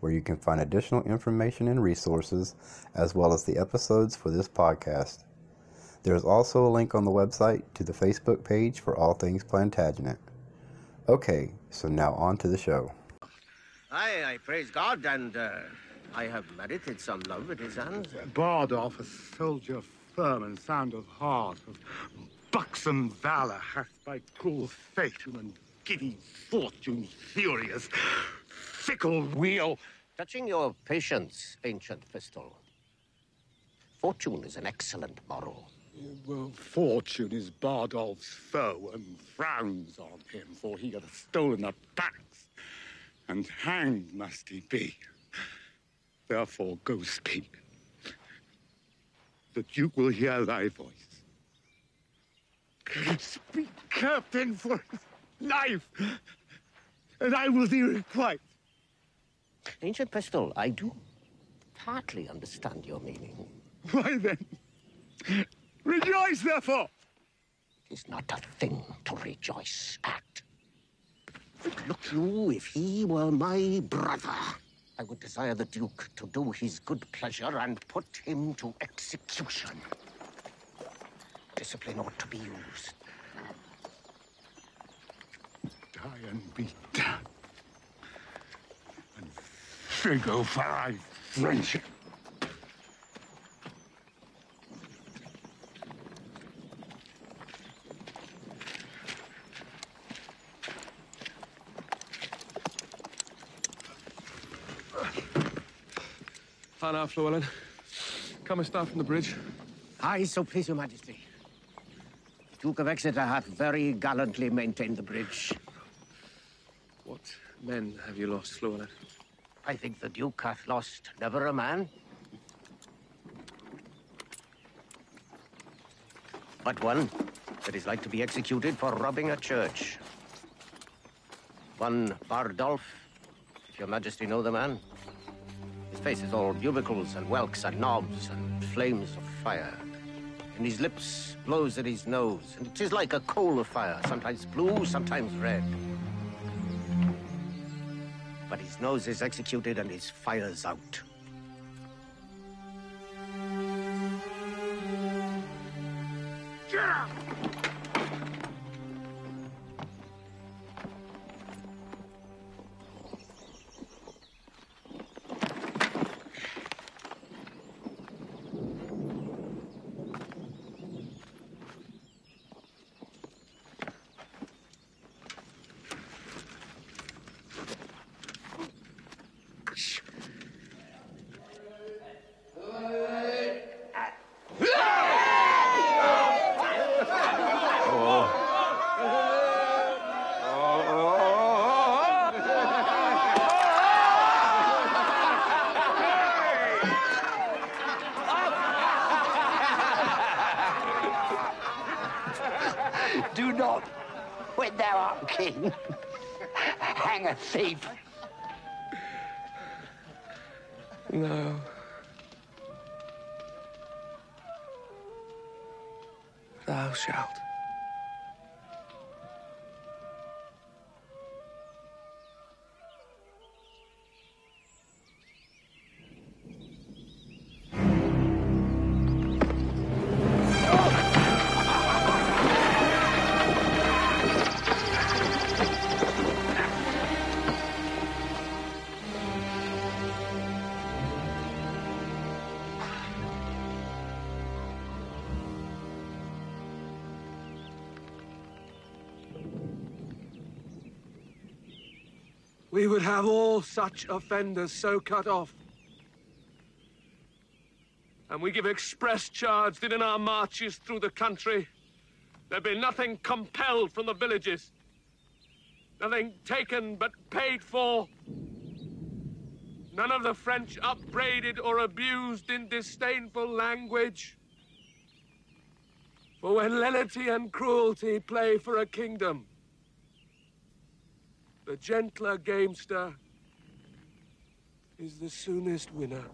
where you can find additional information and resources, as well as the episodes for this podcast. There is also a link on the website to the Facebook page for All Things Plantagenet. Okay, so now on to the show. Aye, I praise God, and uh, I have merited some love at his hands. Bardolph, a soldier firm and sound of heart, of buxom valor, hath by cruel fate and giddy fortune furious, fickle wheel. Touching your patience, ancient pistol. Fortune is an excellent moral. Well, fortune is Bardolph's foe and frowns on him, for he hath stolen the pax, and hanged must he be. Therefore, go speak. The Duke will hear thy voice. Speak, Captain, for his life, and I will be requited. Ancient pistol, I do partly understand your meaning. Why then, rejoice, therefore. It's not a thing to rejoice at. Look you, if he were my brother, I would desire the Duke to do his good pleasure and put him to execution. Discipline ought to be used. Die and be done. And figo for thy friendship. Hannah Fluellen. Come and start from the bridge. I so please your majesty. The Duke of Exeter hath very gallantly maintained the bridge. What men have you lost, Fluellen? I think the Duke hath lost never a man. But one that is like to be executed for robbing a church. One Bardolph, if your majesty know the man. His face is all bubukles and whelks and knobs and flames of fire. And his lips blows at his nose, and it is like a coal of fire, sometimes blue, sometimes red. Nose is executed and his fire's out. Have all such offenders so cut off. And we give express charge that in our marches through the country, there be nothing compelled from the villages, nothing taken but paid for, None of the French upbraided or abused in disdainful language. For when lenity and cruelty play for a kingdom, the gentler gamester is the soonest winner.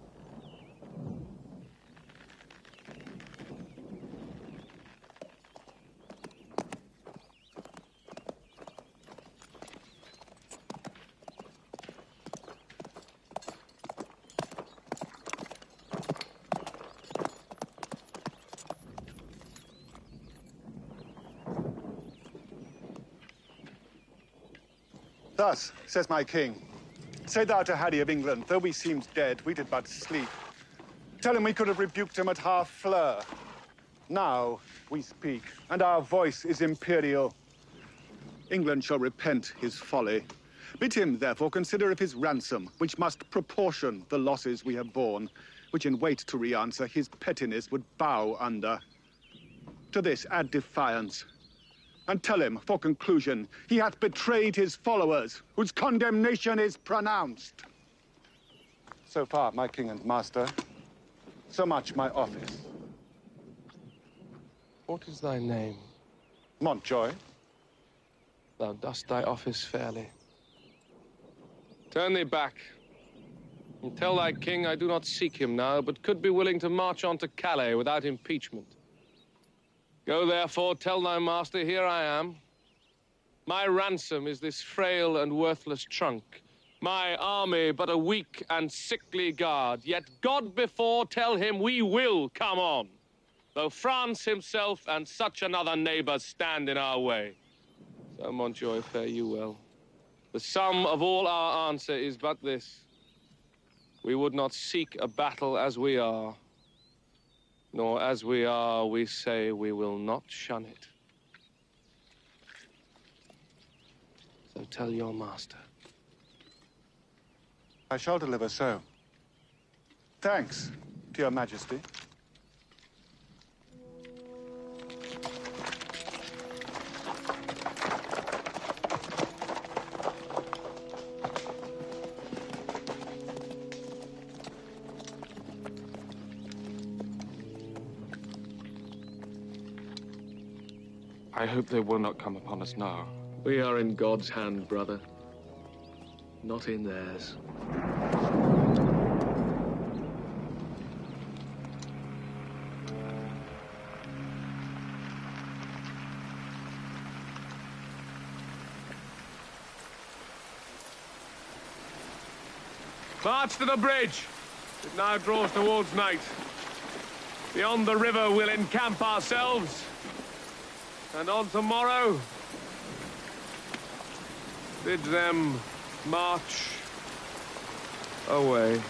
Says my king, say thou to Harry of England, though we seemed dead, we did but sleep. Tell him we could have rebuked him at half Harfleur. Now we speak, and our voice is imperial. England shall repent his folly. Bid him, therefore, consider of his ransom, which must proportion the losses we have borne, which in weight to re-answer his pettiness would bow under. To this add defiance, and tell him, for conclusion, he hath betrayed his followers, whose condemnation is pronounced. So far, my king and master, so much my office. What is thy name? Montjoy, Thou dost thy office fairly. Turn thee back. And tell thy king I do not seek him now, but could be willing to march on to Calais without impeachment. Go therefore, tell thy master, here I am. My ransom is this frail and worthless trunk. My army but a weak and sickly guard. Yet God before tell him we will come on. Though France himself and such another neighbor stand in our way. So, Montjoy, fare you well. The sum of all our answer is but this. We would not seek a battle as we are, nor as we are, we say we will not shun it. So tell your master. I shall deliver so. Thanks to your majesty. I hope they will not come upon us now. We are in God's hand, brother. Not in theirs. March to the bridge. It now draws towards night. Beyond the river, we'll encamp ourselves. And on tomorrow, bid them march away.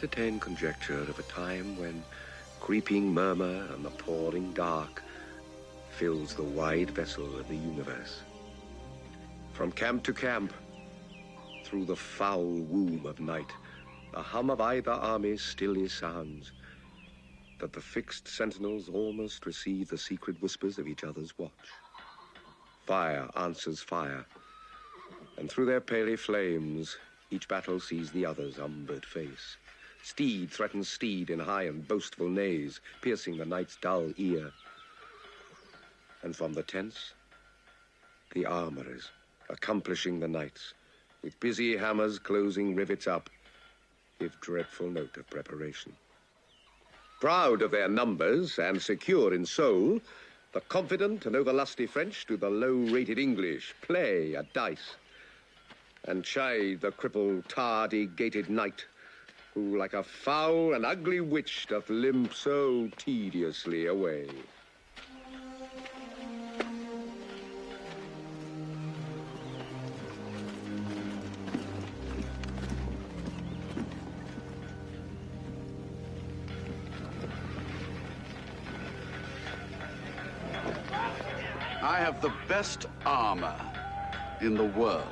Entertain conjecture of a time when creeping murmur and the pouring dark fills the wide vessel of the universe. From camp to camp, through the foul womb of night, the hum of either army stilly sounds, that the fixed sentinels almost receive the secret whispers of each other's watch. Fire answers fire, and through their paly flames, each battle sees the other's umbered face. Steed threatens steed in high and boastful neighs, piercing the night's dull ear. And from the tents, the armorers, accomplishing the knights, with busy hammers closing rivets up, give dreadful note of preparation. Proud of their numbers and secure in soul, the confident and overlusty French do the low-rated English play at dice and chide the crippled, tardy-gaited night who, like a foul and ugly witch, doth limp so tediously away. I have the best armor in the world.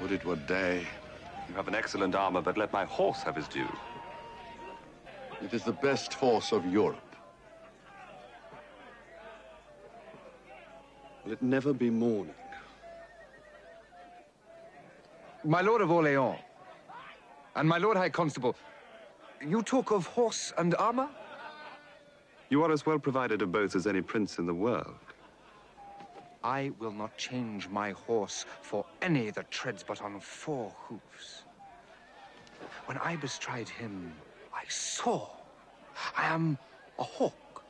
Would it were day. You have an excellent armor, but let my horse have his due. It is the best horse of Europe. Will it never be morning? My Lord of Orleans, and my Lord High Constable, you talk of horse and armor? You are as well provided of both as any prince in the world. I will not change my horse for any that treads but on four hoofs. When I bestride him, I soar. I am a hawk.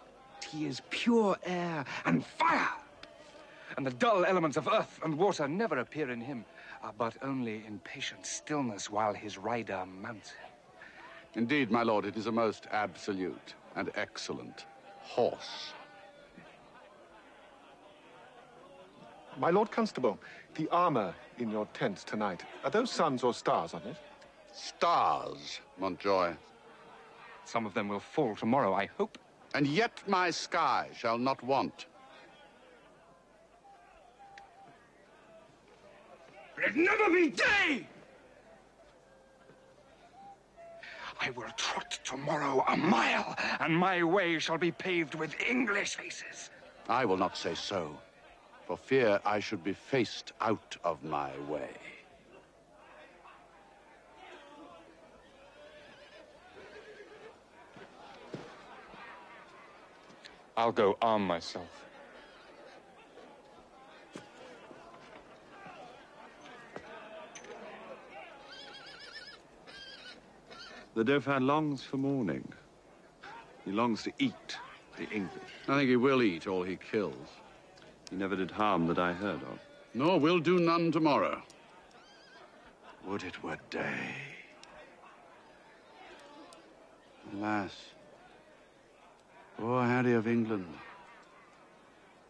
He is pure air and fire. And the dull elements of earth and water never appear in him, uh, but only in patient stillness while his rider mounts him. Indeed, my lord, it is a most absolute and excellent horse. My Lord Constable, the armor in your tent tonight, are those suns or stars on it? Stars, Montjoy. Some of them will fall tomorrow, I hope. And yet my sky shall not want. Let it never be day! I will trot tomorrow a mile, and my way shall be paved with English faces. I will not say so, for fear I should be faced out of my way. I'll go arm myself. The Dauphin longs for morning. He longs to eat the English. I think he will eat all he kills. He never did harm that I heard of. Nor will do none tomorrow. Would it were day. Alas, poor Harry of England.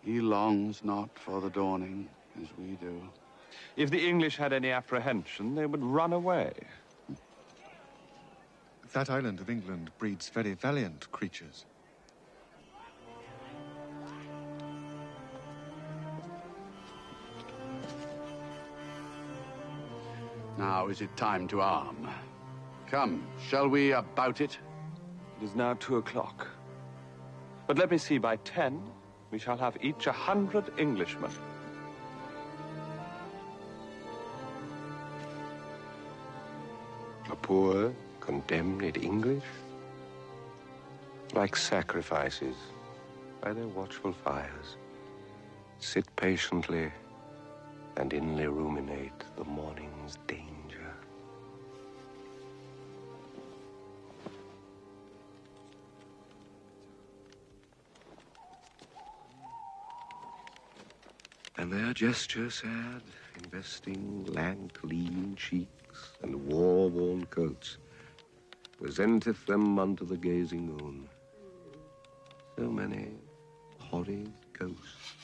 He longs not for the dawning as we do. If the English had any apprehension, they would run away. That island of England breeds very valiant creatures. Now is it time to arm. Come, shall we about it? It is now two o'clock. But let me see, by ten, we shall have each a hundred Englishmen. A poor, condemned English? Like sacrifices by their watchful fires, sit patiently and inly ruminate the morning's danger. And their gesture sad, investing lank, lean cheeks and war-worn coats, presenteth them unto the gazing moon. So many horrid ghosts.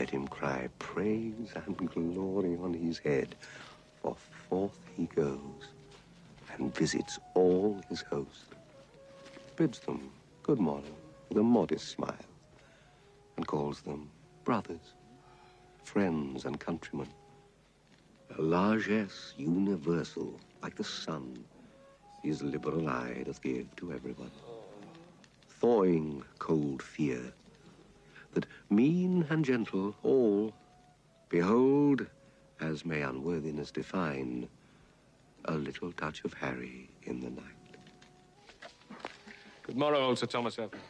Let him cry praise and glory on his head, for forth he goes and visits all his host. bids them good morrow with a modest smile, and calls them brothers, friends, and countrymen. A largesse universal, like the sun, his liberal eye doth give to everyone, thawing cold fear, that mean and gentle all behold, as may unworthiness define, a little touch of Harry in the night. Good morrow, old Sir Thomas Evan.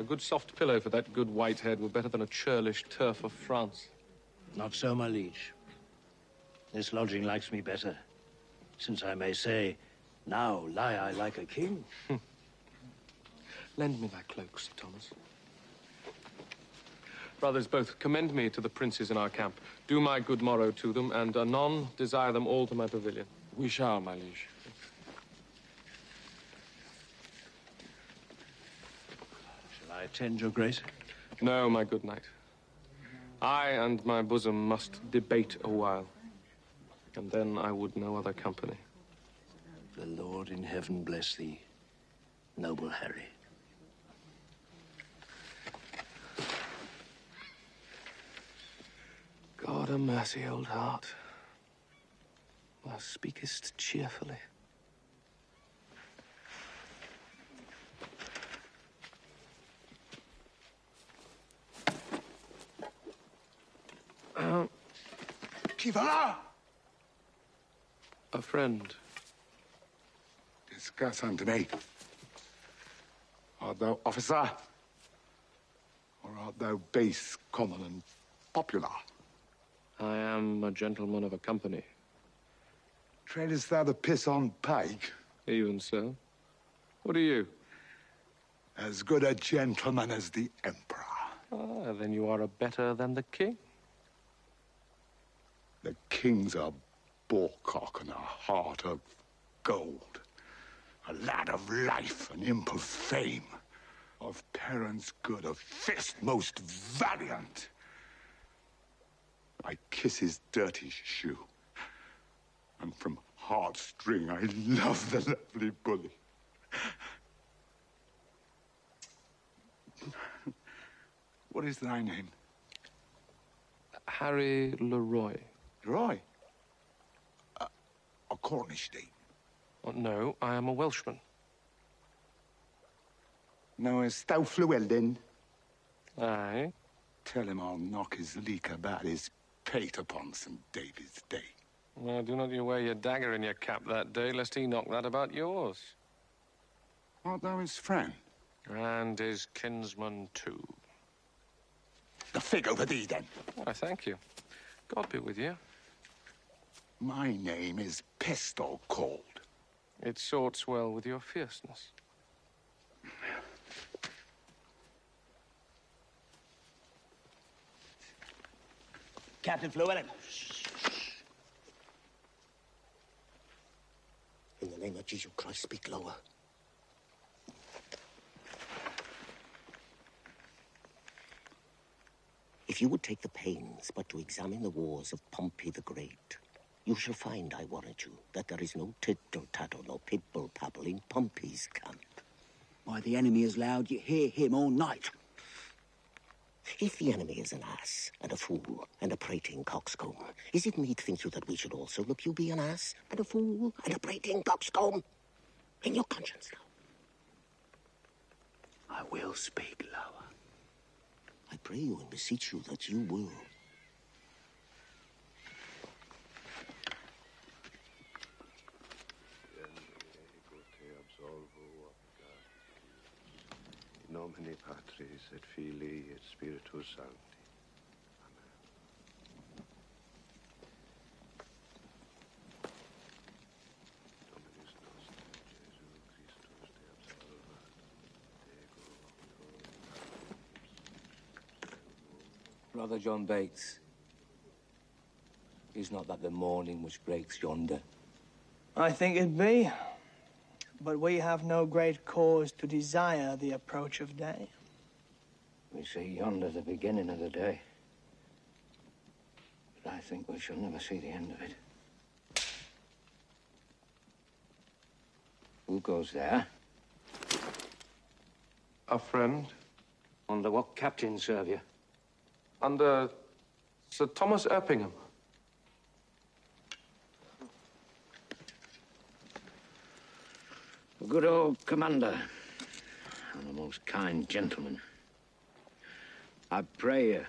A good soft pillow for that good white head were better than a churlish turf of France. Not so, my liege. This lodging likes me better, since I may say, now lie I like a king. Lend me thy cloak, Sir Thomas. Brothers, both commend me to the princes in our camp. Do my good morrow to them, and anon desire them all to my pavilion. We shall, my liege. Shall I attend your grace? No, my good knight. I and my bosom must debate a while, and then I would no other company. The Lord in heaven bless thee, noble Harry. God a mercy, old heart. Thou speakest cheerfully. Uh, Qui va là? a friend. Discuss unto me. Art thou officer? Or art thou base, common, and popular? I am a gentleman of a company. Tradest thou the piss on pike? Even so. What are you? As good a gentleman as the Emperor. Ah, then you are a better than the king. The king's a boarcock and a heart of gold. A lad of life and imp of fame. Of parents good, of fist most valiant. I kiss his dirty shoe. And from heartstring I love the lovely bully. What is thy name? Harry Leroy. Roy? A, a Cornish name. Oh, no, I am a Welshman. Knowest thou Fluellen? Aye. Tell him I'll knock his leek about his pate upon St. David's Day. Well, do not you wear your dagger in your cap that day, lest he knock that about yours. Art thou his friend? And his kinsman, too. The fig over thee, then. I thank you. God be with you. My name is Pistol Cold. It sorts well with your fierceness. Captain Fluellen. In the name of Jesus Christ, speak lower. If you would take the pains but to examine the wars of Pompey the Great, you shall find, I warrant you, that there is no tittle tattle nor pibble pabble in Pompey's camp. Why, the enemy is loud, you hear him all night. If the enemy is an ass and a fool and a prating coxcomb, is it meet, think you, that we should also look you be an ass and a fool and a prating coxcomb? In your conscience now. I will speak lower. I pray you and beseech you that you will. Nomine Patris et Filii et Spiritus Sancti. Brother John Bates. Is not that the morning which breaks yonder? I think it be. But we have no great cause to desire the approach of day. We see yonder the beginning of the day. But I think we shall never see the end of it. Who goes there? A friend. Under what captain serve you? Under Sir Thomas Erpingham. A good old commander. And a most kind gentleman. I pray you,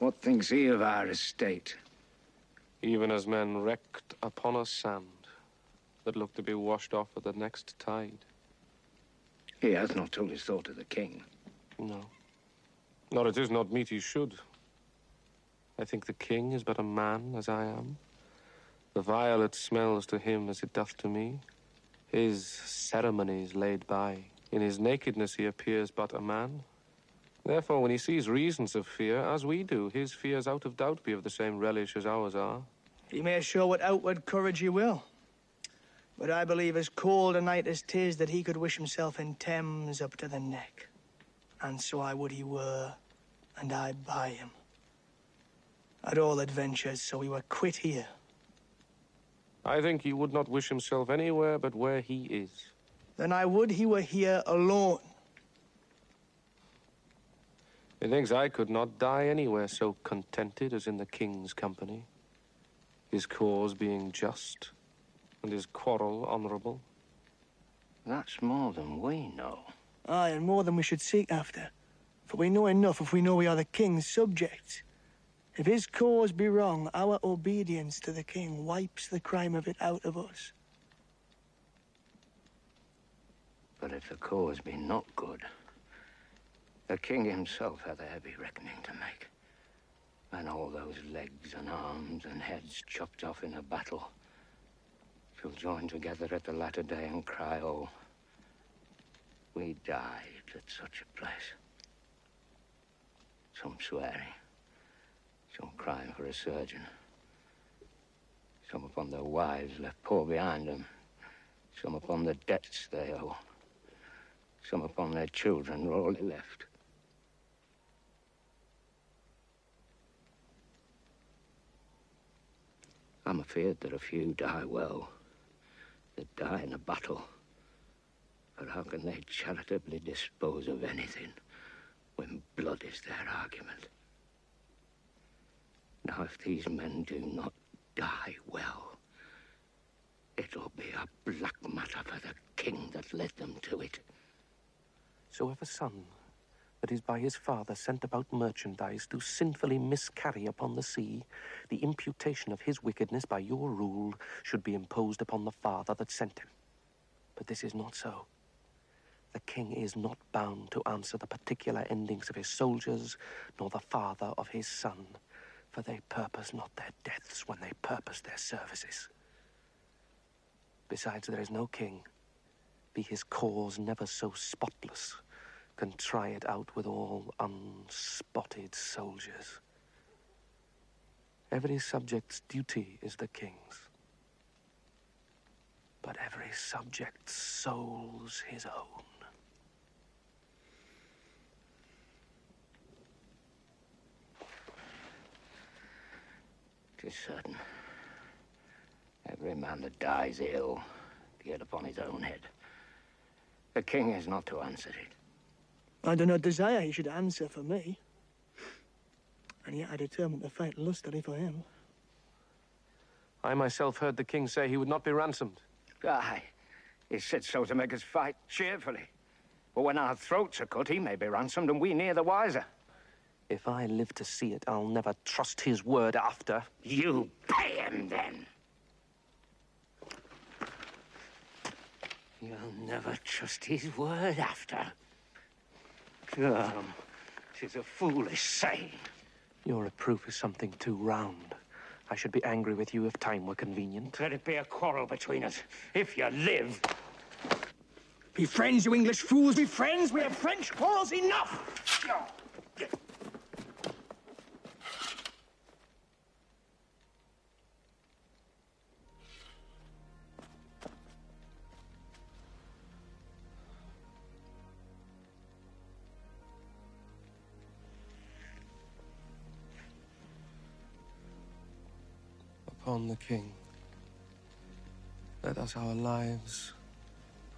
what thinks he of our estate? Even as men wrecked upon a sand that looked to be washed off at the next tide. He hath not told his thought to the king. No. Nor it is not meet he should. I think the king is but a man, as I am. The violet smells to him as it doth to me. His ceremonies laid by. In his nakedness he appears but a man. Therefore, when he sees reasons of fear, as we do, his fears out of doubt be of the same relish as ours are. He may show what outward courage he will. But I believe as cold a night as 'tis that he could wish himself in Thames up to the neck. And so I would he were, and I by him. At all adventures, so he were quit here. I think he would not wish himself anywhere but where he is. Then I would he were here alone. Methinks I could not die anywhere so contented as in the king's company, his cause being just, and his quarrel honorable. That's more than we know. Aye, and more than we should seek after. For we know enough if we know we are the king's subjects. If his cause be wrong, our obedience to the king wipes the crime of it out of us. But if the cause be not good, the king himself hath a heavy reckoning to make. And all those legs and arms and heads chopped off in a battle shall join together at the latter day and cry, oh, we died at such a place. Some swearing, some crying for a surgeon, some upon their wives left poor behind them, some upon the debts they owe, some upon their children rawly left. I'm afeard that a few die well, that die in a battle. But how can they charitably dispose of anything when blood is their argument? Now, if these men do not die well, it'll be a black matter for the king that led them to it. So if a son that is by his father sent about merchandise do sinfully miscarry upon the sea, the imputation of his wickedness by your rule should be imposed upon the father that sent him. But this is not so. The king is not bound to answer the particular endings of his soldiers, nor the father of his son, for they purpose not their deaths when they purpose their services. Besides, there is no king, be his cause never so spotless, can try it out with all unspotted soldiers. Every subject's duty is the king's, but every subject's soul's his own. Tis certain. Every man that dies ill, be it upon his own head. The king is not to answer it. I do not desire he should answer for me. And yet I determined to fight lustily for him. I myself heard the king say he would not be ransomed. Aye. He said so to make us fight cheerfully. But when our throats are cut, he may be ransomed and we near the wiser. If I live to see it, I'll never trust his word after. You pay him then. You'll never trust his word after. Come, tis a foolish saying. Your reproof is something too round. I should be angry with you if time were convenient. Let it be a quarrel between us, if you live. Be friends, you English fools, be friends! We have French quarrels enough! Upon the king. Let us our lives,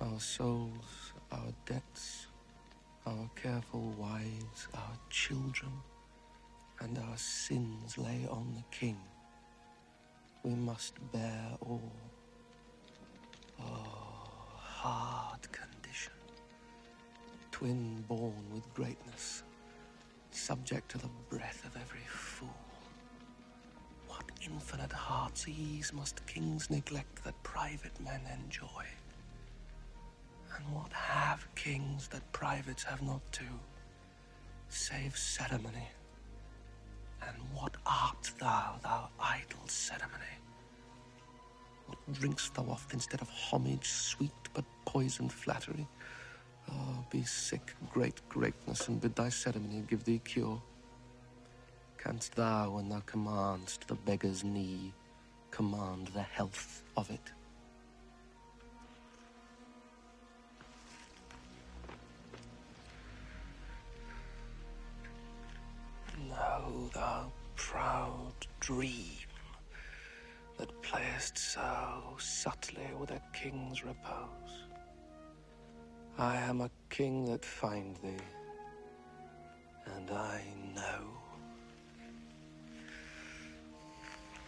our souls, our debts, our careful wives, our children, and our sins lay on the king. We must bear all. Oh, hard condition. Twin born with greatness, subject to the breath of every fool. Infinite heart's ease must kings neglect that private men enjoy? And what have kings that privates have not too, save ceremony? And what art thou, thou idle ceremony? What drinkst thou oft instead of homage sweet but poisoned flattery? Oh, be sick, great greatness, and bid thy ceremony give thee cure. Canst thou, when thou commandst the beggar's knee, command the health of it? No, thou proud dream that playest so subtly with a king's repose. I am a king that find thee, and I know.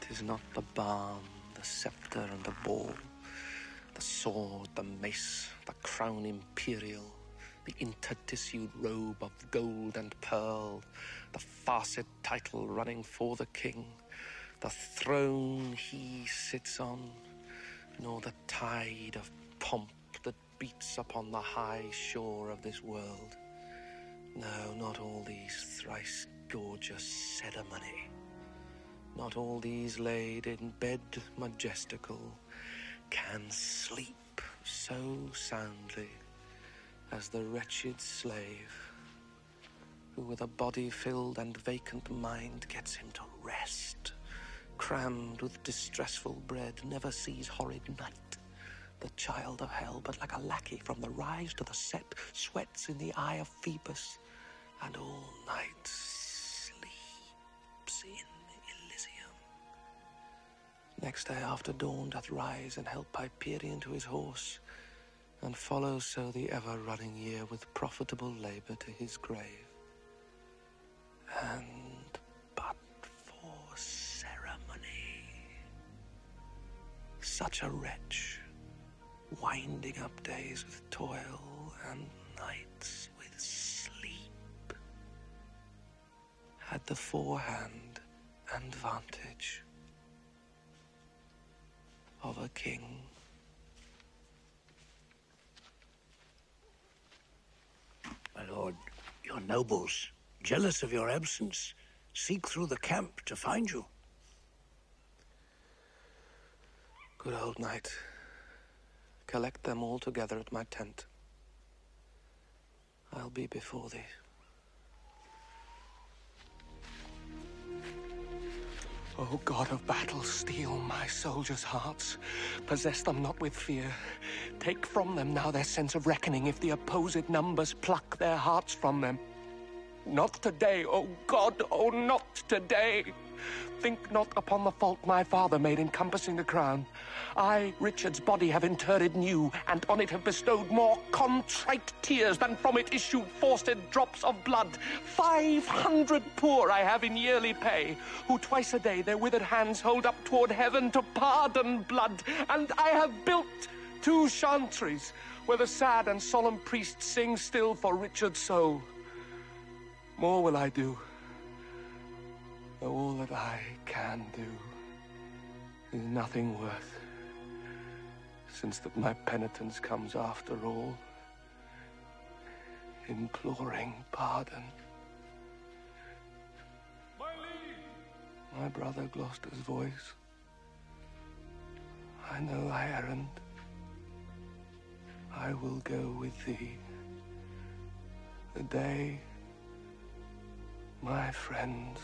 Tis not the balm, the scepter and the ball, the sword, the mace, the crown imperial, the intertissued robe of gold and pearl, the farced title running for the king, the throne he sits on, nor the tide of pomp that beats upon the high shore of this world. No, not all these thrice gorgeous ceremony. Not all these laid in bed majestical can sleep so soundly as the wretched slave who with a body filled and vacant mind gets him to rest, crammed with distressful bread, never sees horrid night, the child of hell, but like a lackey from the rise to the set, sweats in the eye of Phoebus, and all night Next day after dawn doth rise and help Hyperion to his horse, and follows so the ever-running year with profitable labor to his grave. And but for ceremony, such a wretch, winding up days with toil and nights with sleep, had the forehand and vantage of a king. My lord, your nobles, jealous of your absence, seek through the camp to find you. Good old knight. Collect them all together at my tent. I'll be before thee. O God of battle, steel my soldiers' hearts. Possess them not with fear. Take from them now their sense of reckoning if the opposed numbers pluck their hearts from them. Not today, O God, O not today. Think not upon the fault my father made encompassing the crown. I, Richard's body, have interred new, and on it have bestowed more contrite tears than from it issued forced drops of blood. Five hundred poor I have in yearly pay, who twice a day their withered hands hold up toward heaven to pardon blood. And I have built two chantries, where the sad and solemn priests sing still for Richard's soul. More will I do, though all that I can do is nothing worth, since that my penitence comes after all, imploring pardon. My brother Gloucester's voice. I know thy errand. I will go with thee. The day my friends,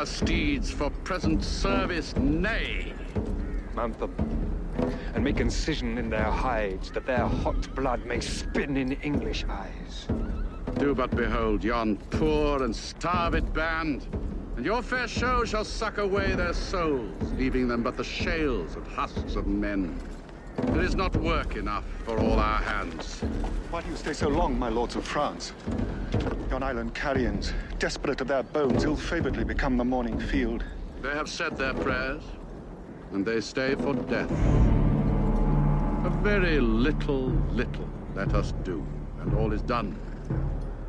our steeds for present service nay. Mount them, and make incision in their hides, that their hot blood may spin in English eyes. Do but behold yon poor and starved band, and your fair show shall suck away their souls, leaving them but the shales and husks of men. There is not work enough for all our hands. Why do you stay so long, my lords of France? Yon island carrions, desperate of their bones, ill-favoredly become the morning field. They have said their prayers, and they stay for death. A very little, little let us do, and all is done.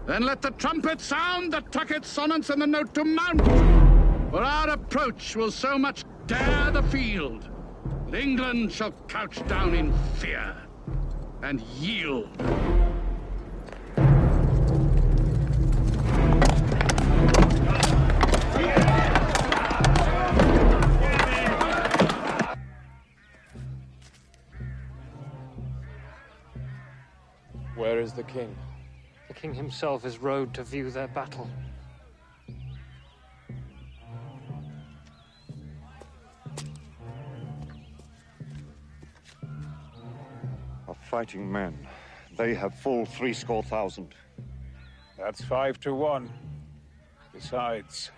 Then let the trumpet sound, the tucket sonance, and the note to mount. For our approach will so much dare the field, that England shall couch down in fear and yield. Is the king? The king himself is rode to view their battle. Of fighting men, they have full threescore thousand. That's five to one. Besides,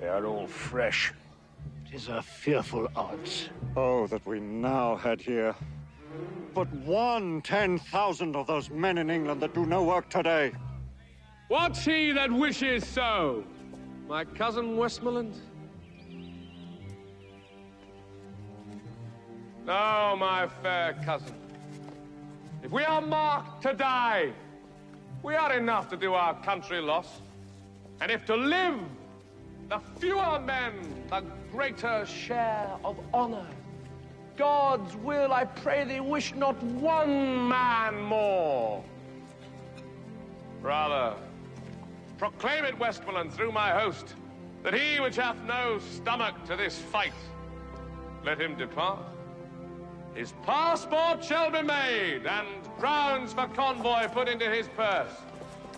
they are all fresh. Tis a fearful odds. Oh, that we now had here but one ten thousand of those men in England that do no work today. What's he that wishes so? My cousin Westmoreland? No, my fair cousin. If we are marked to die, we are enough to do our country loss. And if to live, the fewer men, the greater share of honor. God's will, I pray thee, wish not one man more. Rather, proclaim it, Westmoreland, through my host, that he which hath no stomach to this fight, let him depart. His passport shall be made, and crowns for convoy put into his purse.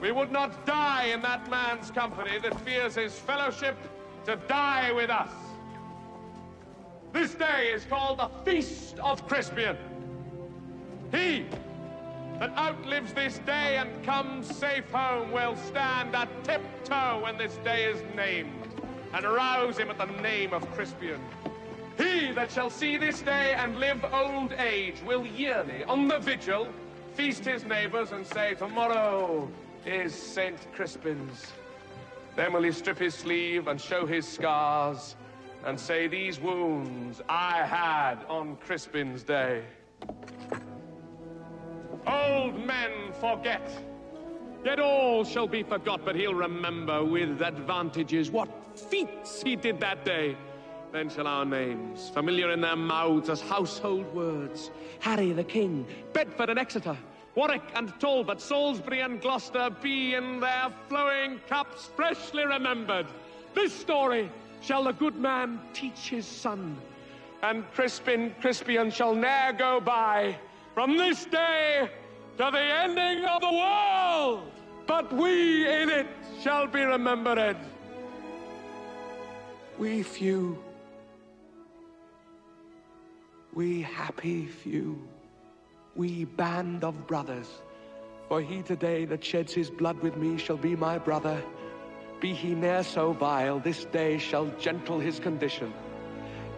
We would not die in that man's company that fears his fellowship to die with us. This day is called the Feast of Crispian. He that outlives this day and comes safe home will stand a tiptoe when this day is named, and rouse him at the name of Crispian. He that shall see this day and live old age will yearly, on the vigil, feast his neighbors and say, Tomorrow is St. Crispin's. Then will he strip his sleeve and show his scars and say, These wounds I had on Crispin's day. Old men forget, yet all shall be forgot, but he'll remember with advantages what feats he did that day. Then shall our names, familiar in their mouths as household words, Harry the King, Bedford and Exeter, Warwick and Talbot, Salisbury and Gloucester, be in their flowing cups freshly remembered. This story shall the good man teach his son, and Crispin Crispian shall ne'er go by from this day to the ending of the world. But we in it shall be remembered. We few, we happy few, we band of brothers. For he today that sheds his blood with me shall be my brother. Be he ne'er so vile, this day shall gentle his condition.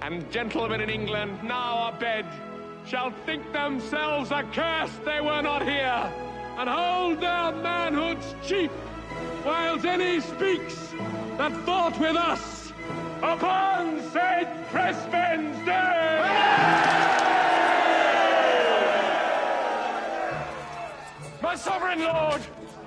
And gentlemen in England, now abed, shall think themselves accursed they were not here, and hold their manhood's cheap, whiles any speaks that fought with us upon St. Crispin's Day! My sovereign lord,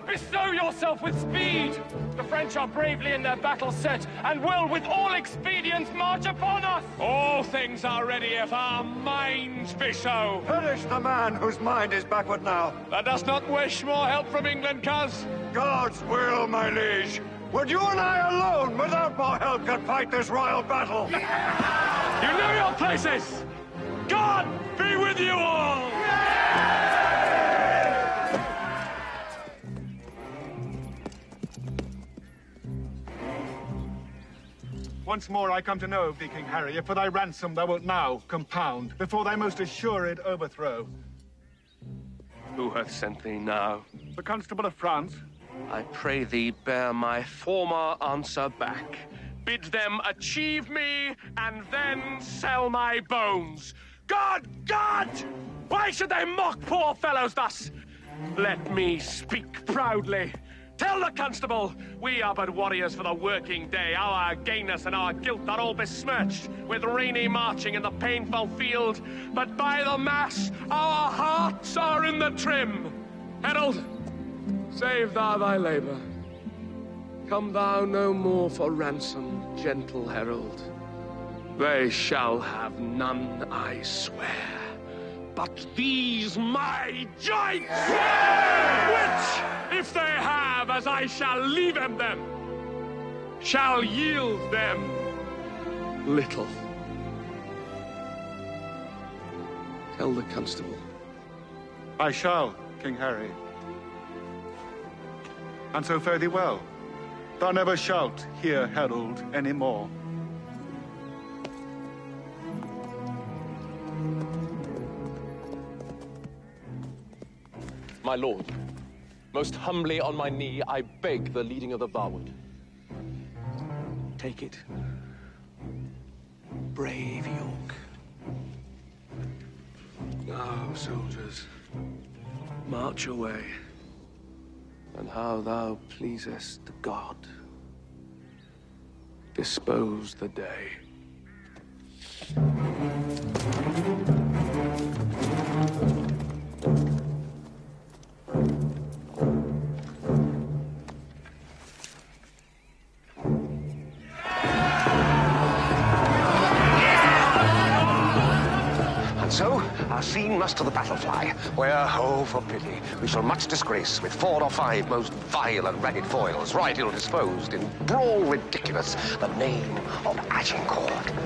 bestow yourself with speed. The French are bravely in their battle set, and will with all expedients march upon us. All things are ready if our minds be so. Perish the man whose mind is backward now. Thou dost not wish more help from England, cuz? God's will, my liege. Would you and I alone, without more help, could fight this royal battle? You know your places! God be with you all! Once more I come to know of thee, King Harry, if for thy ransom thou wilt now compound, before thy most assured overthrow. Who hath sent thee now? The Constable of France. I pray thee bear my former answer back. Bid them achieve me, and then sell my bones. God, God! Why should they mock poor fellows thus? Let me speak proudly. Tell the constable, we are but warriors for the working day. Our gayness and our gilt are all besmirched with rainy marching in the painful field. But by the mass, our hearts are in the trim. Herald, save thou thy labor. Come thou no more for ransom, gentle herald. They shall have none, I swear, but these my joints, which, if they have, as I shall leave them them, shall yield them little. Tell the constable. I shall, King Harry. And so fare thee well. Thou never shalt hear herald any more. My lord, most humbly on my knee, I beg the leading of the vaward. Take it. Brave York. Now, soldiers, march away. And how thou pleasest God, dispose the day. We shall much disgrace with four or five most vile and ragged foils, right ill disposed, in brawl ridiculous, the name of Agincourt.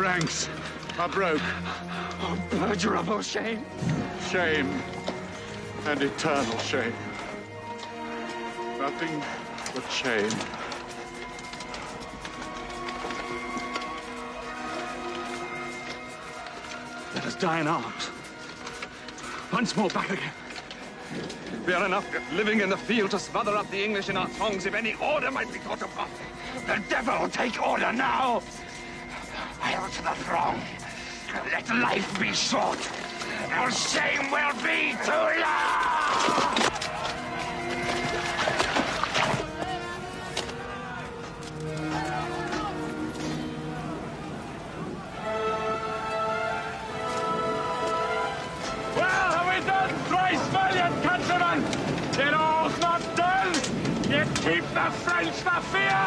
Ranks are broke. Oh, Unpardonable shame. Shame and eternal shame. Nothing but shame. Let us die in arms. Once more back again. We are enough living in the field to smother up the English in our thongs if any order might be thought upon. The devil take order now! Let life be short, or shame will be too long! Well, have we done, thrice valiant countrymen? It all's not done. Yet keep the French the field.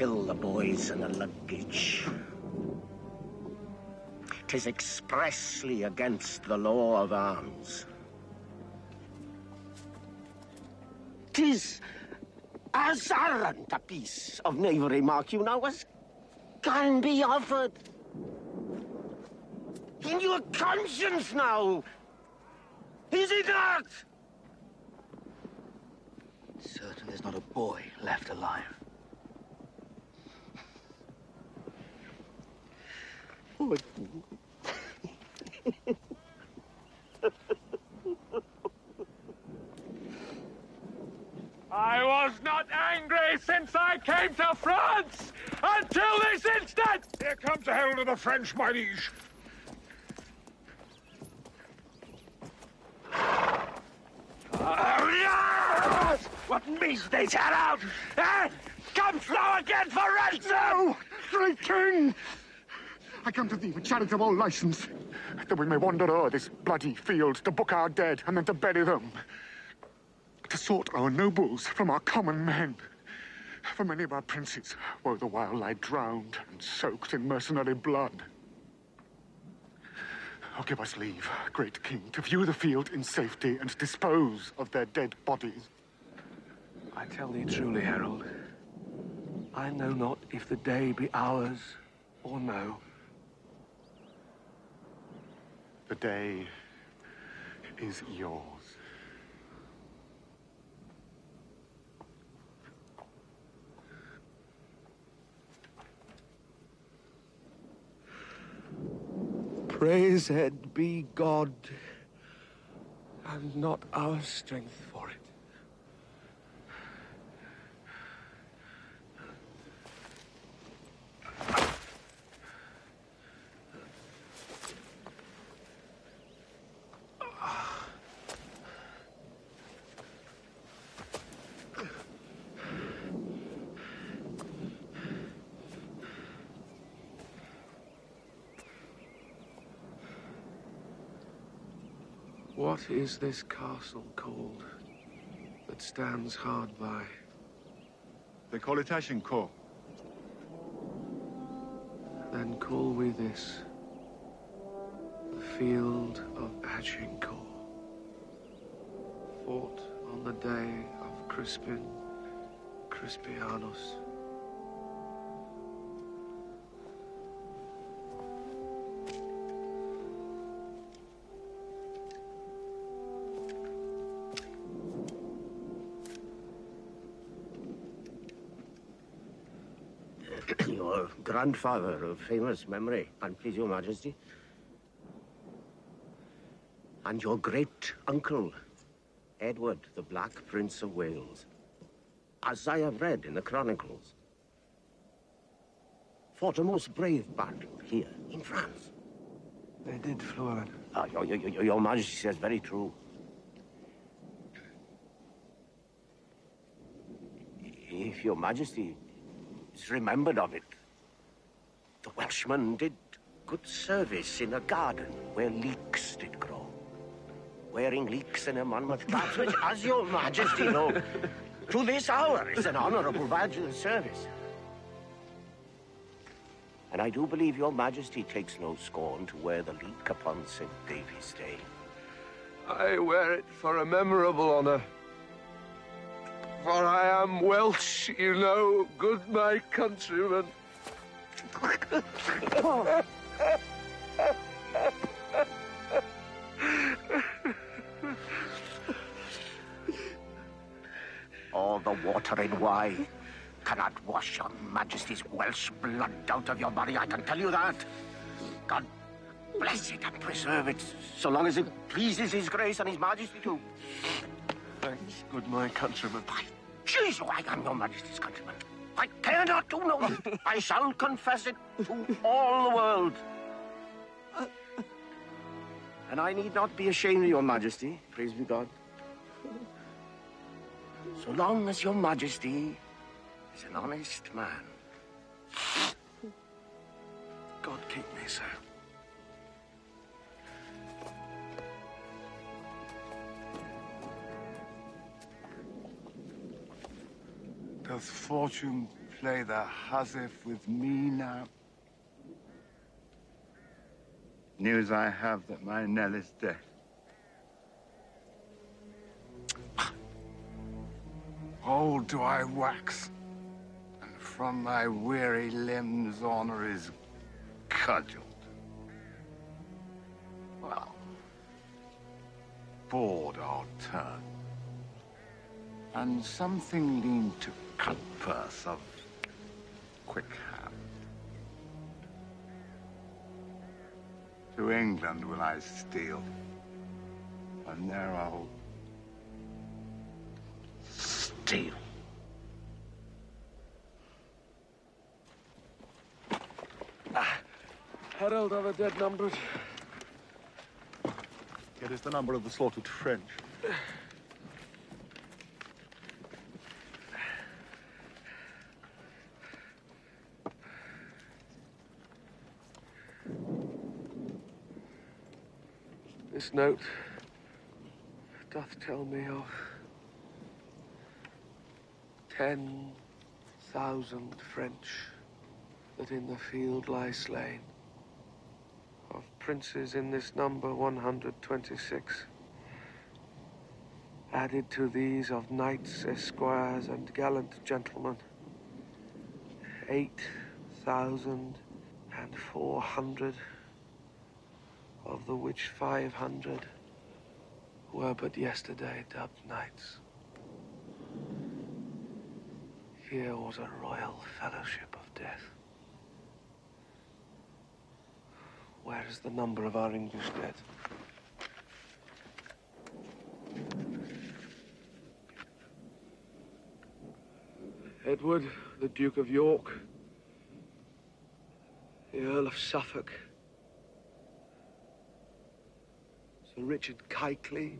Kill the boys and the luggage. Tis expressly against the law of arms. Tis as arrant a piece of knavery, mark you now, as can be offered. In your conscience now, is it not? Certain there's not a boy left alive. I was not angry since I came to France until this instant. Here comes come to herald of the French, my liege. Oh, yes! What means they tear out? Eh? Come flow again for ransom! No! Great king! I come to thee with charitable license, that we may wander o'er this bloody field to book our dead and then to bury them. To sort our nobles from our common men. For many of our princes woe the while lie drowned and soaked in mercenary blood. Oh, give us leave, great king, to view the field in safety and dispose of their dead bodies. I tell thee truly, Harold, I know not if the day be ours or no. The day is yours. Praised be God, and not our strength for it. What is this castle called that stands hard by? They call it Agincourt. Then call we this the Field of Agincourt. Fought on the day of Crispin Crispianus. Grandfather of famous memory, and please your majesty. And your great uncle, Edward, the Black Prince of Wales. As I have read in the chronicles, fought a most brave battle here in France. They did, Fluellen. Ah, your, your, your, your majesty says very true. If your majesty is remembered of it, the Welshman did good service in a garden where leeks did grow. Wearing leeks in a Monmouth cap, which, as your majesty know, to this hour is an honorable badge of service. And I do believe your majesty takes no scorn to wear the leek upon St. Davy's Day. I wear it for a memorable honor. For I am Welsh, you know, good my countrymen. All the water in Wye cannot wash your majesty's Welsh blood out of your body, I can tell you that. God bless it and preserve it, so long as it pleases his grace and his majesty too. Thanks, good my countrymen. By Jesu, I am your majesty's countryman. I care not to know. I shall confess it to all the world. And I need not be ashamed of your majesty, praise be God. So long as your majesty is an honest man. God keep me, sir. Does fortune play the huswife with me now? News I have that my Nell is dead. Old do I wax, and from my weary limbs honor is cudgeled. Well, bored I'll turn, and something lean to cut purse of quick hand. To England will I steal, and there I'll steal. Ah, Herald of the dead numbered. It is the number of the slaughtered French. This note doth tell me of ten thousand French that in the field lie slain. Of princes in this number 126. Added to these of knights, esquires, and gallant gentlemen, eight thousand and four hundred, of the which five hundred were but yesterday dubbed knights. Here was a royal fellowship of death. Where is the number of our English dead? Edward, the Duke of York, the Earl of Suffolk, Sir Richard Ketly,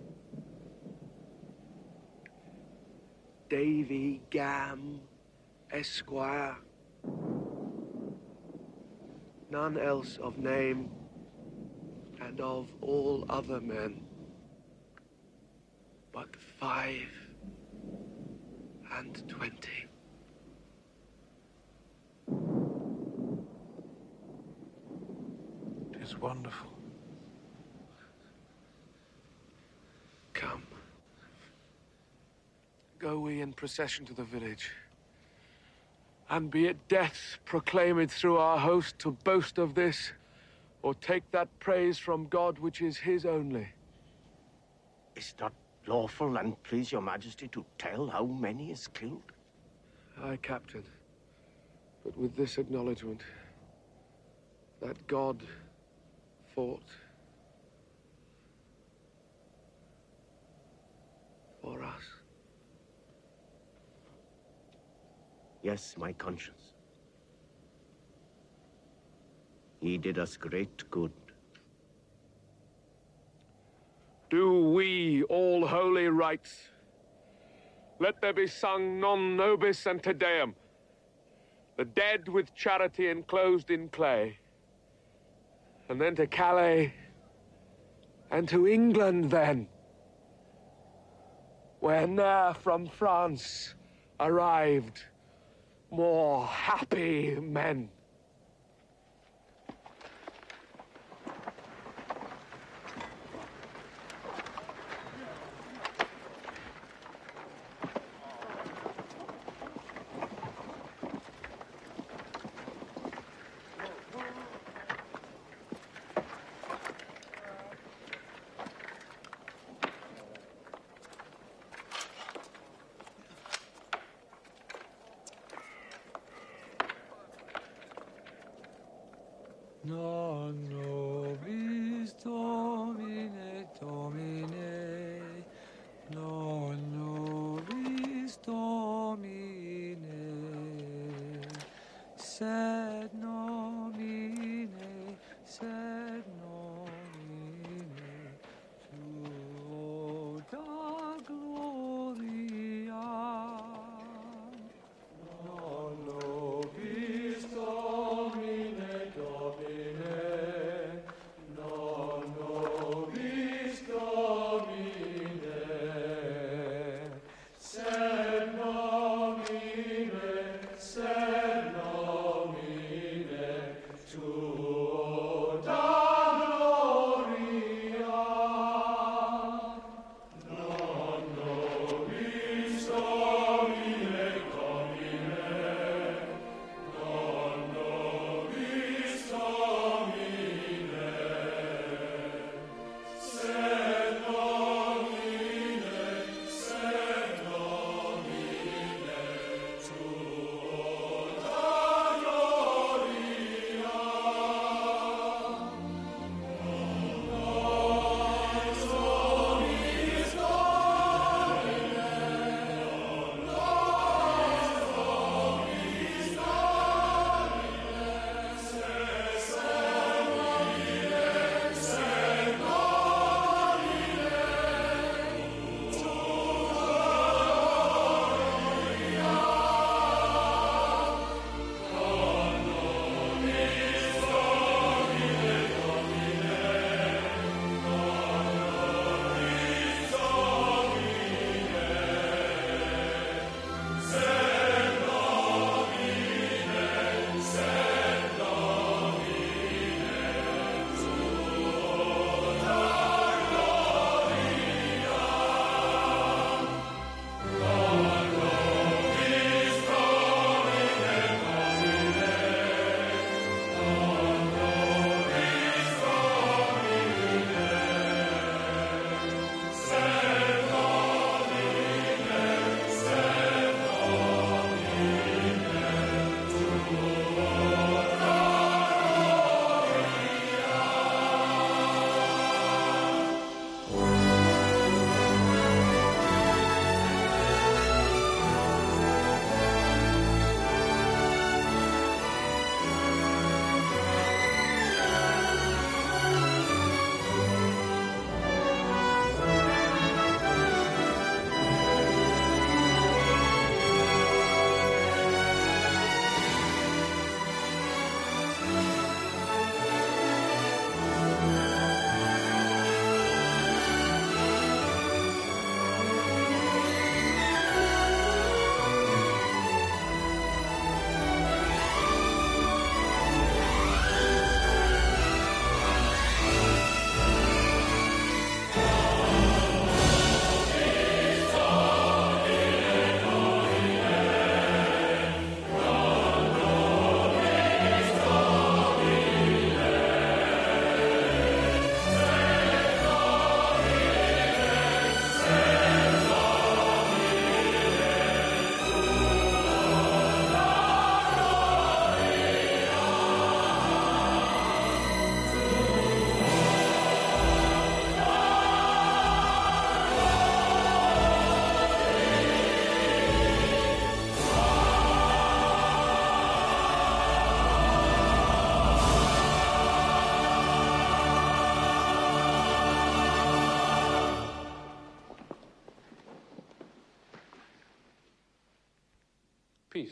Davy Gam, Esquire, none else of name, and of all other men, but five and twenty. It is wonderful. Come. Go we in procession to the village. And be it death proclaimed through our host to boast of this, or take that praise from God which is his only. Is not lawful and please your majesty to tell how many is killed? Aye, Captain. But with this acknowledgement that God fought for us. Yes, my conscience. He did us great good. Do we all holy rites. Let there be sung non nobis and te deum. The dead with charity enclosed in clay. And then to Calais. And to England then. Where ne'er from France arrived more happy men.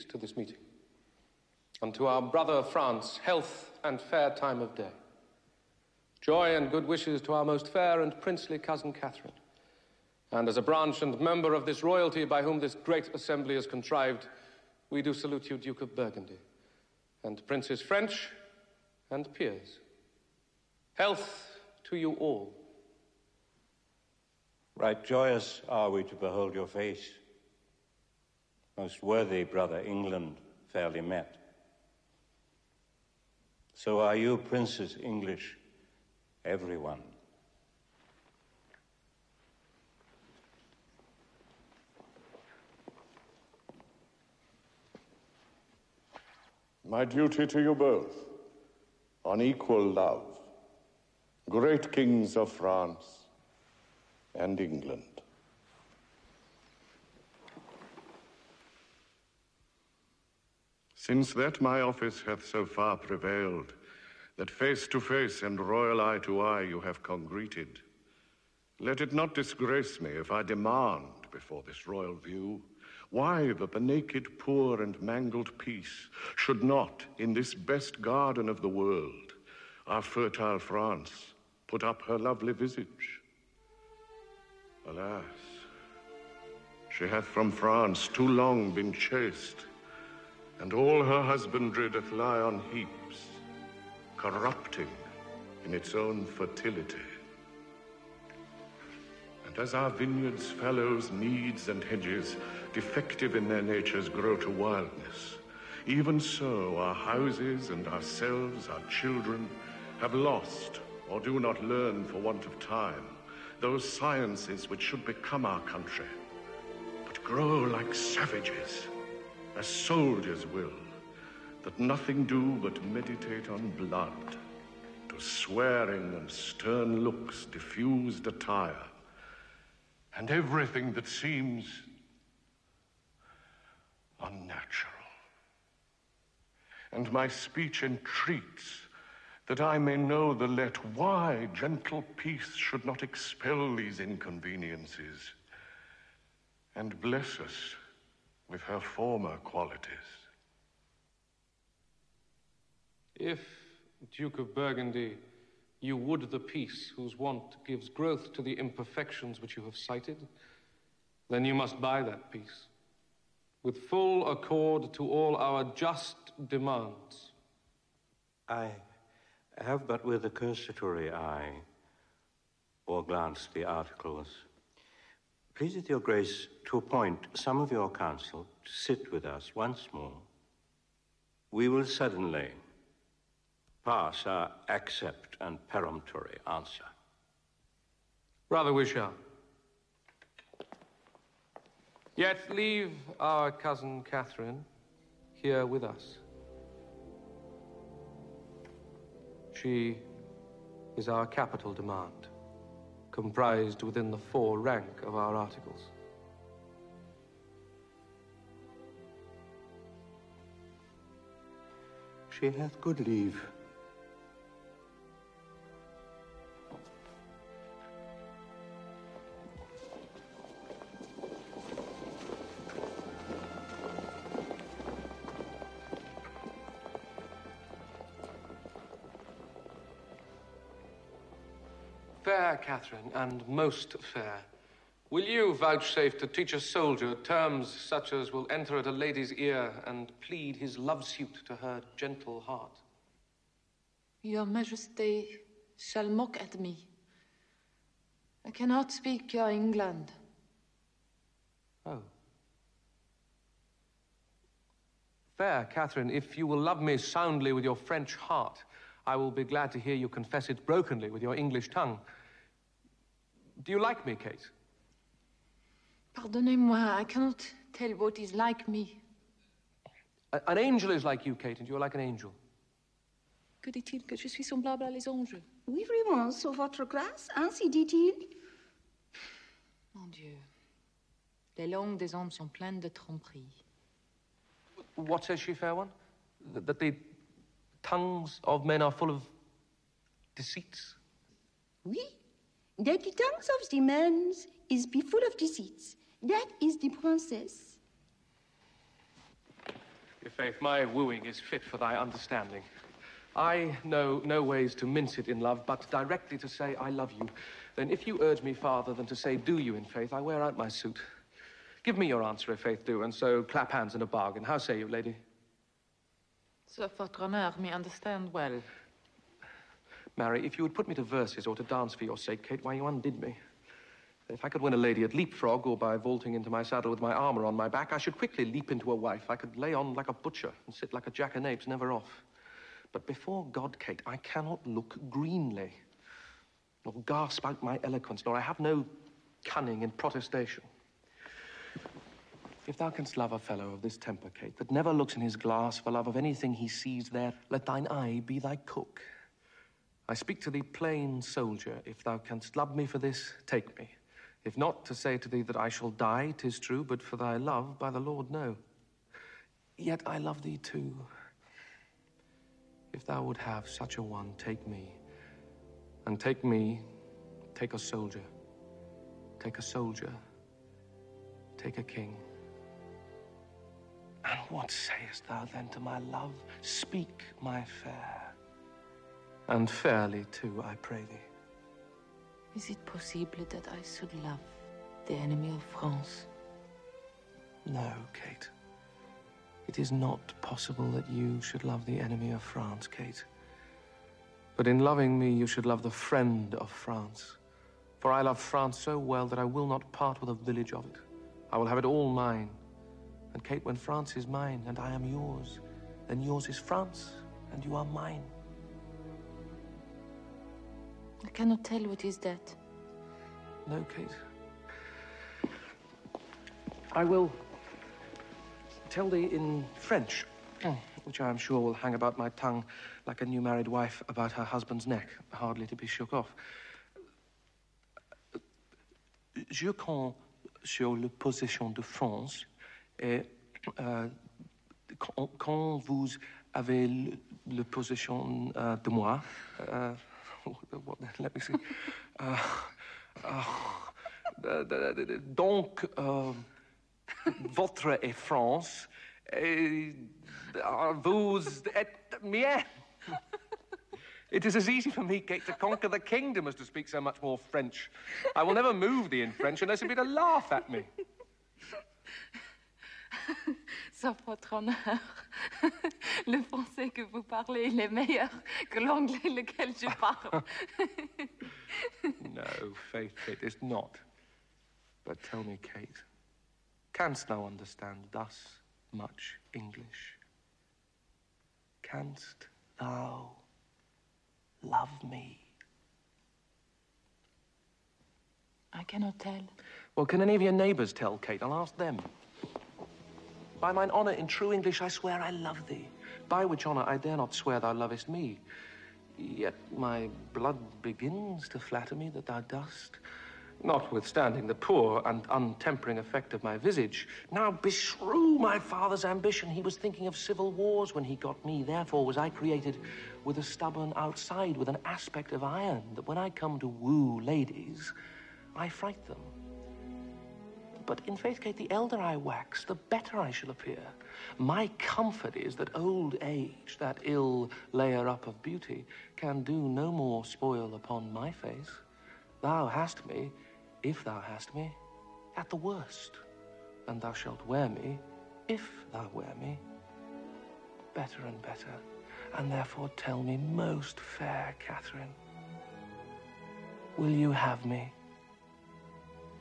To this meeting. And to our brother France, health and fair time of day. Joy and good wishes to our most fair and princely cousin Catherine. And as a branch and member of this royalty by whom this great assembly is contrived, we do salute you, Duke of Burgundy, and Princes French and peers. Health to you all. Right joyous are we to behold your face. Most worthy brother England fairly met. So are you, princes English, everyone. My duty to you both, on equal love, great kings of France and England. Since that my office hath so far prevailed, that face to face and royal eye to eye you have congreeted, let it not disgrace me if I demand before this royal view why that the naked poor and mangled peace should not, in this best garden of the world, our fertile France, put up her lovely visage. Alas, she hath from France too long been chased, and all her husbandry doth lie on heaps, corrupting in its own fertility. And as our vineyards, fallows, meads, and hedges, defective in their natures, grow to wildness, even so our houses and ourselves, our children, have lost, or do not learn for want of time, those sciences which should become our country, but grow like savages, as soldiers will, that nothing do but meditate on blood, to swearing and stern looks, diffused attire, and everything that seems unnatural. And my speech entreats that I may know the let why gentle peace should not expel these inconveniences and bless us with her former qualities. If, Duke of Burgundy, you would the peace whose want gives growth to the imperfections which you have cited, then you must buy that peace with full accord to all our just demands. I have but with a cursory eye or glanced the articles. Pleaseth your grace to appoint some of your council to sit with us once more. We will suddenly pass our accept and peremptory answer. Rather we shall. Yet leave our cousin Catherine here with us. She is our capital demand, comprised within the four rank of our articles. She hath good leave. Fair Catherine, and most fair, will you vouchsafe to teach a soldier terms such as will enter at a lady's ear and plead his love suit to her gentle heart? Your Majesty shall mock at me. I cannot speak your England. Oh. Fair Catherine, if you will love me soundly with your French heart, I will be glad to hear you confess it brokenly with your English tongue. Do you like me, Kate? Pardonnez-moi, I cannot tell what is like me. A- An angel is like you, Kate, and you're like an angel. Que dit-il que je suis semblable à les anges? Oui, vraiment, sur votre grâce, ainsi dit-il. Mon Dieu. Les langues des hommes sont pleines de tromperies. What says she, fair one? That, that the tongues of men are full of deceits? Oui, that the tongues of the men is be full of deceits. That is the princess. Your faith, my wooing is fit for thy understanding. I know no ways to mince it in love, but directly to say I love you. Then if you urge me farther than to say do you in faith, I wear out my suit. Give me your answer if faith do, and so clap hands in a bargain. How say you, lady? Sir votre honneur, me understand well. Mary, if you would put me to verses or to dance for your sake, Kate, why, you undid me. If I could win a lady at leapfrog or by vaulting into my saddle with my armor on my back, I should quickly leap into a wife. I could lay on like a butcher and sit like a jackanapes, never off. But before God, Kate, I cannot look greenly, nor gasp out my eloquence, nor I have no cunning in protestation. If thou canst love a fellow of this temper, Kate, that never looks in his glass for love of anything he sees there, let thine eye be thy cook. I speak to thee, plain soldier. If thou canst love me for this, take me. If not, to say to thee that I shall die, 'tis true, but for thy love, by the Lord, no. Yet I love thee too. If thou would have such a one, take me. And take me, take a soldier. Take a soldier. Take a king. And what sayest thou then to my love? Speak, my fair. And fairly too, I pray thee. Is it possible that I should love the enemy of France? No, Kate. It is not possible that you should love the enemy of France, Kate. But in loving me, you should love the friend of France. For I love France so well that I will not part with a village of it. I will have it all mine. And Kate, when France is mine and I am yours, then yours is France and you are mine. I cannot tell what is that. No, Kate. I will tell thee in French, oh. which I am sure will hang about my tongue like a new married wife about her husband's neck, hardly to be shook off. Je compte sur la position de France et euh, quand, quand vous avez le, le position euh, de moi, euh, what, let me see. Uh, uh, donc, uh, votre et France, et, vous êtes mien. It is as easy for me, Kate, to conquer the kingdom as to speak so much more French. I will never move thee in French unless it be to laugh at me. Sauf votre honneur. Le français que vous parlez, il est meilleur que l'anglais lequel je parle. no, faith, it is not. But tell me, Kate, canst thou understand thus much English? Canst thou love me? I cannot tell. Well, can any of your neighbors tell, Kate? I'll ask them. By mine honour, in true English, I swear I love thee. By which honour I dare not swear thou lovest me. Yet my blood begins to flatter me that thou dost. Notwithstanding the poor and untempering effect of my visage, now beshrew my father's ambition. He was thinking of civil wars when he got me. Therefore was I created with a stubborn outside, with an aspect of iron, that when I come to woo ladies, I fright them. But in faith, Kate, the elder I wax, the better I shall appear. My comfort is that old age, that ill layer up of beauty, can do no more spoil upon my face. Thou hast me, if thou hast me, at the worst, and thou shalt wear me, if thou wear me, better and better. And therefore tell me, most fair Catherine, will you have me?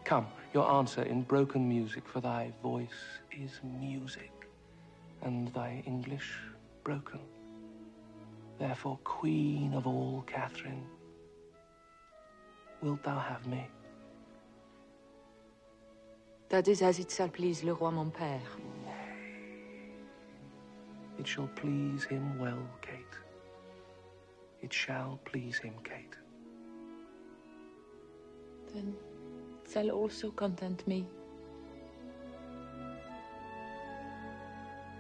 Come, your answer in broken music, for thy voice is music, and thy English broken. Therefore, queen of all Catherine, wilt thou have me? That is as it shall please le roi mon père. It shall please him well, Kate. It shall please him, Kate. Then shall also content me.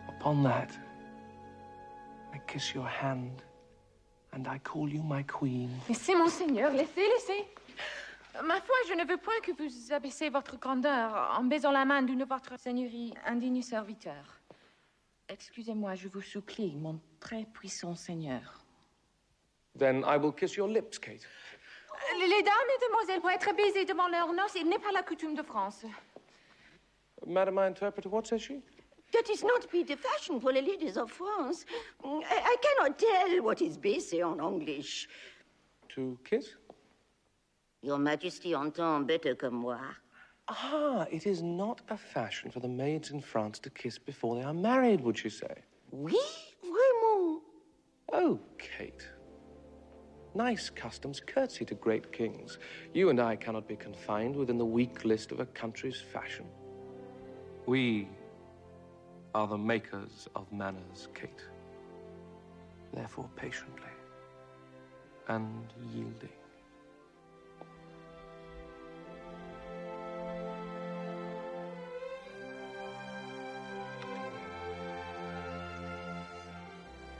Upon that, I kiss your hand, and I call you my queen. Laissez, monseigneur, laissez, laissez. Ma foi, je ne veux point que vous abaissez votre grandeur en baisant la main d'une de votre seigneurie indigne serviteur. Excusez-moi, je vous supplie, mon très puissant seigneur. Then I will kiss your lips, Kate. Les dames et demoiselles vont être baisées devant leur noces. Il n'est pas la coutume de France. Madam, my interpreter, what says she? That is not be the fashion for the ladies of France. I, I cannot tell what is basic en English. To kiss? Your Majesty entend better que moi. Ah, it is not a fashion for the maids in France to kiss before they are married, would you say? Oui, vraiment. Oh, Kate. Nice customs curtsy to great kings. You and I cannot be confined within the weak list of a country's fashion. We are the makers of manners, Kate. Therefore, patiently and yielding.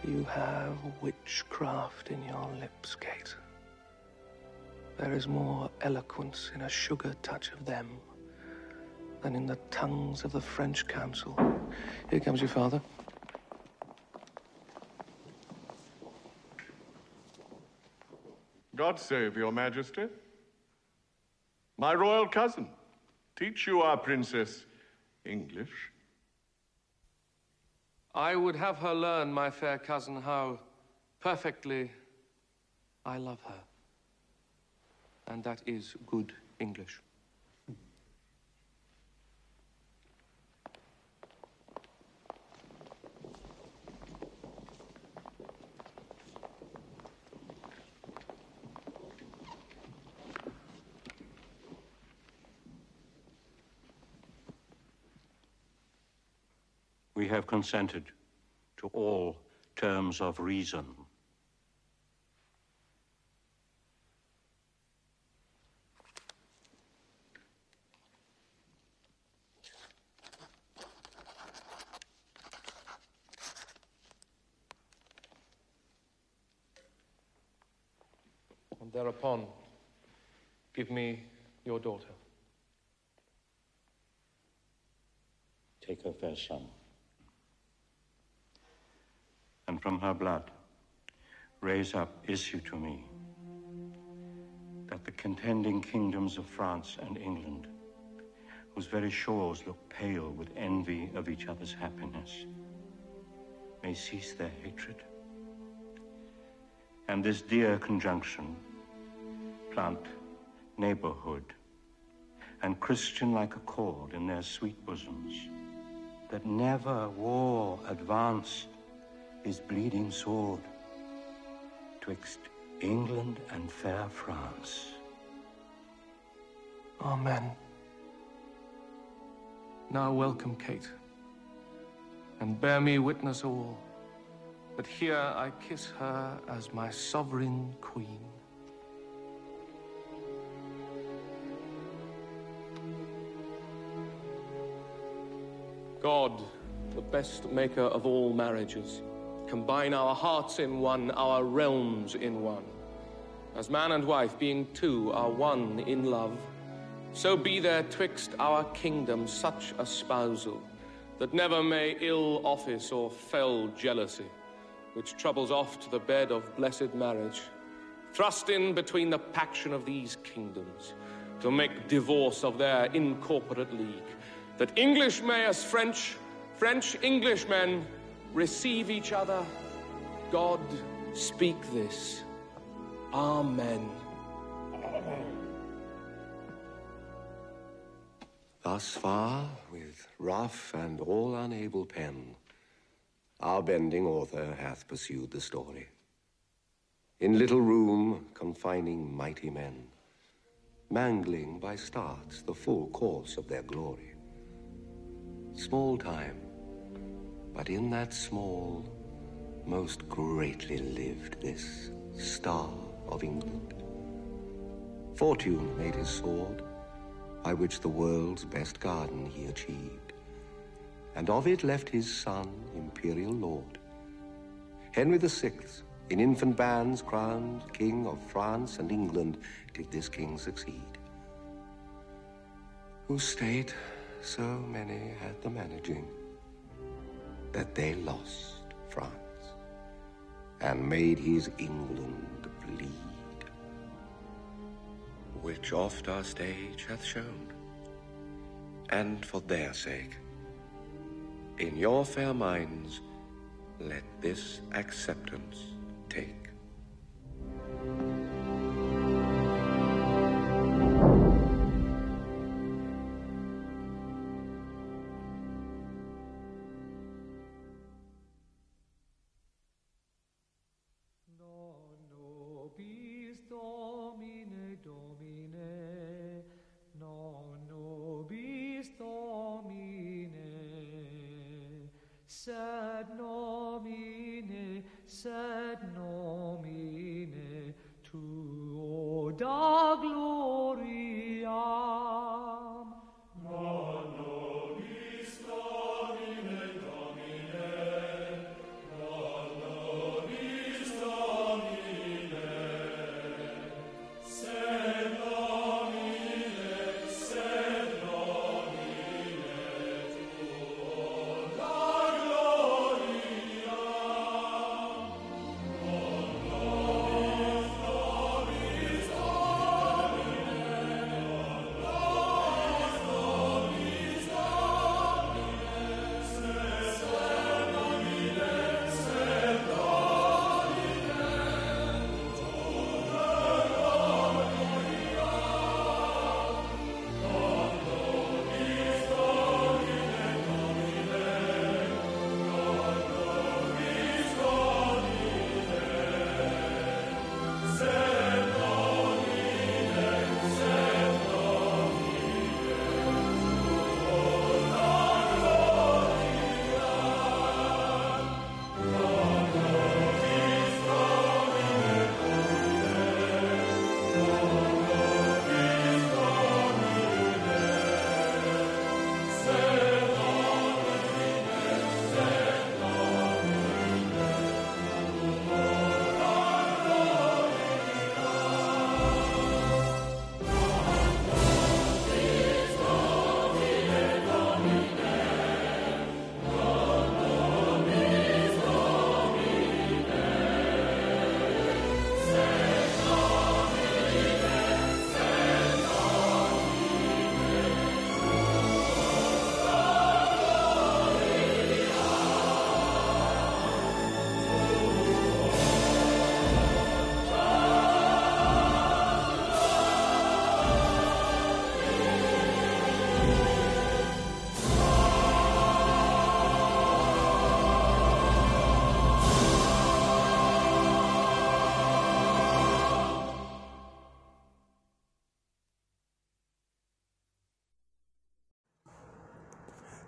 You have witchcraft in your lips, Kate. There is more eloquence in a sugar touch of them than in the tongues of the French council. Here comes your father. God save your majesty. My royal cousin. Teach you our princess English. I would have her learn, my fair cousin, how perfectly I love her. And that is good English. We have consented to all terms of reason. And thereupon, give me your daughter. Take her, fair son. And from her blood, raise up issue to me, that the contending kingdoms of France and England, whose very shores look pale with envy of each other's happiness, may cease their hatred. And this dear conjunction plant neighborhood and Christian-like accord in their sweet bosoms, that never war advanced his bleeding sword twixt England and fair France. Amen. Now welcome, Kate, and bear me witness all that here I kiss her as my sovereign queen. God, the best maker of all marriages, combine our hearts in one, our realms in one. As man and wife, being two, are one in love, so be there twixt our kingdoms such a spousal, that never may ill office or fell jealousy, which troubles oft the bed of blessed marriage, thrust in between the paction of these kingdoms, to make divorce of their incorporate league, that English may as French, French Englishmen receive each other. God, speak this. Amen. Thus far, with rough and all unable pen, our bending author hath pursued the story. In little room confining mighty men, mangling by starts the full course of their glory. Small time, but in that small, most greatly lived this star of England. Fortune made his sword, by which the world's best garden he achieved, and of it left his son, imperial lord. Henry Sixth, in infant bands crowned king of France and England, did this king succeed. Whose state so many had the managing. That they lost France and made his England bleed, which oft our stage hath shown. And for their sake, in your fair minds, let this acceptance take.